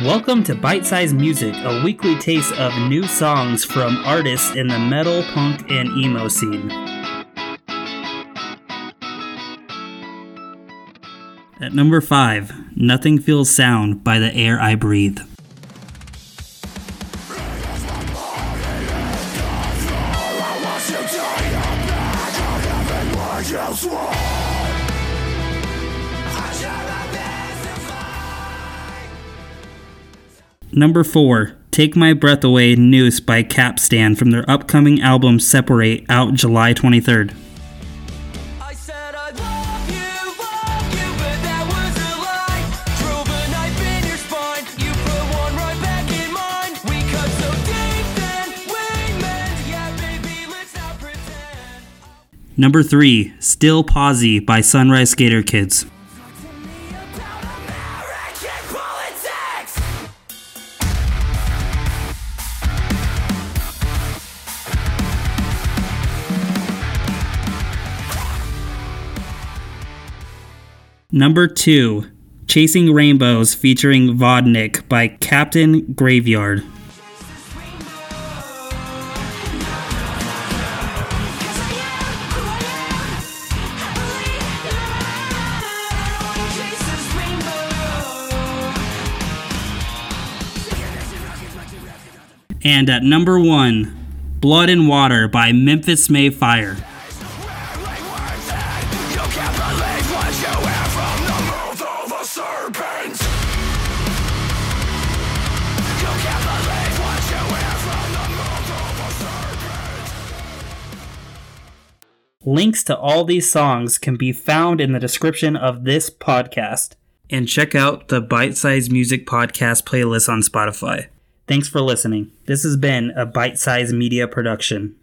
Welcome to Bite Size Music, a weekly taste of new songs from artists in the metal, punk, and emo scene. At number 5, Nothing Feels Sound by The Air I Breathe. Number 4, Take My Breath Away Noose by Capstan from their upcoming album Separate out July 23rd. I said I love by Sunrise Skater but Number 2, Chasing Rainbows featuring Vodnik by Captain Graveyard. And at number 1, Blood and Water by Memphis May Fire. Links to all these songs can be found in the description of this podcast. And check out the Bite Size Music Podcast playlist on Spotify. Thanks for listening. This has been a Bite Size Media production.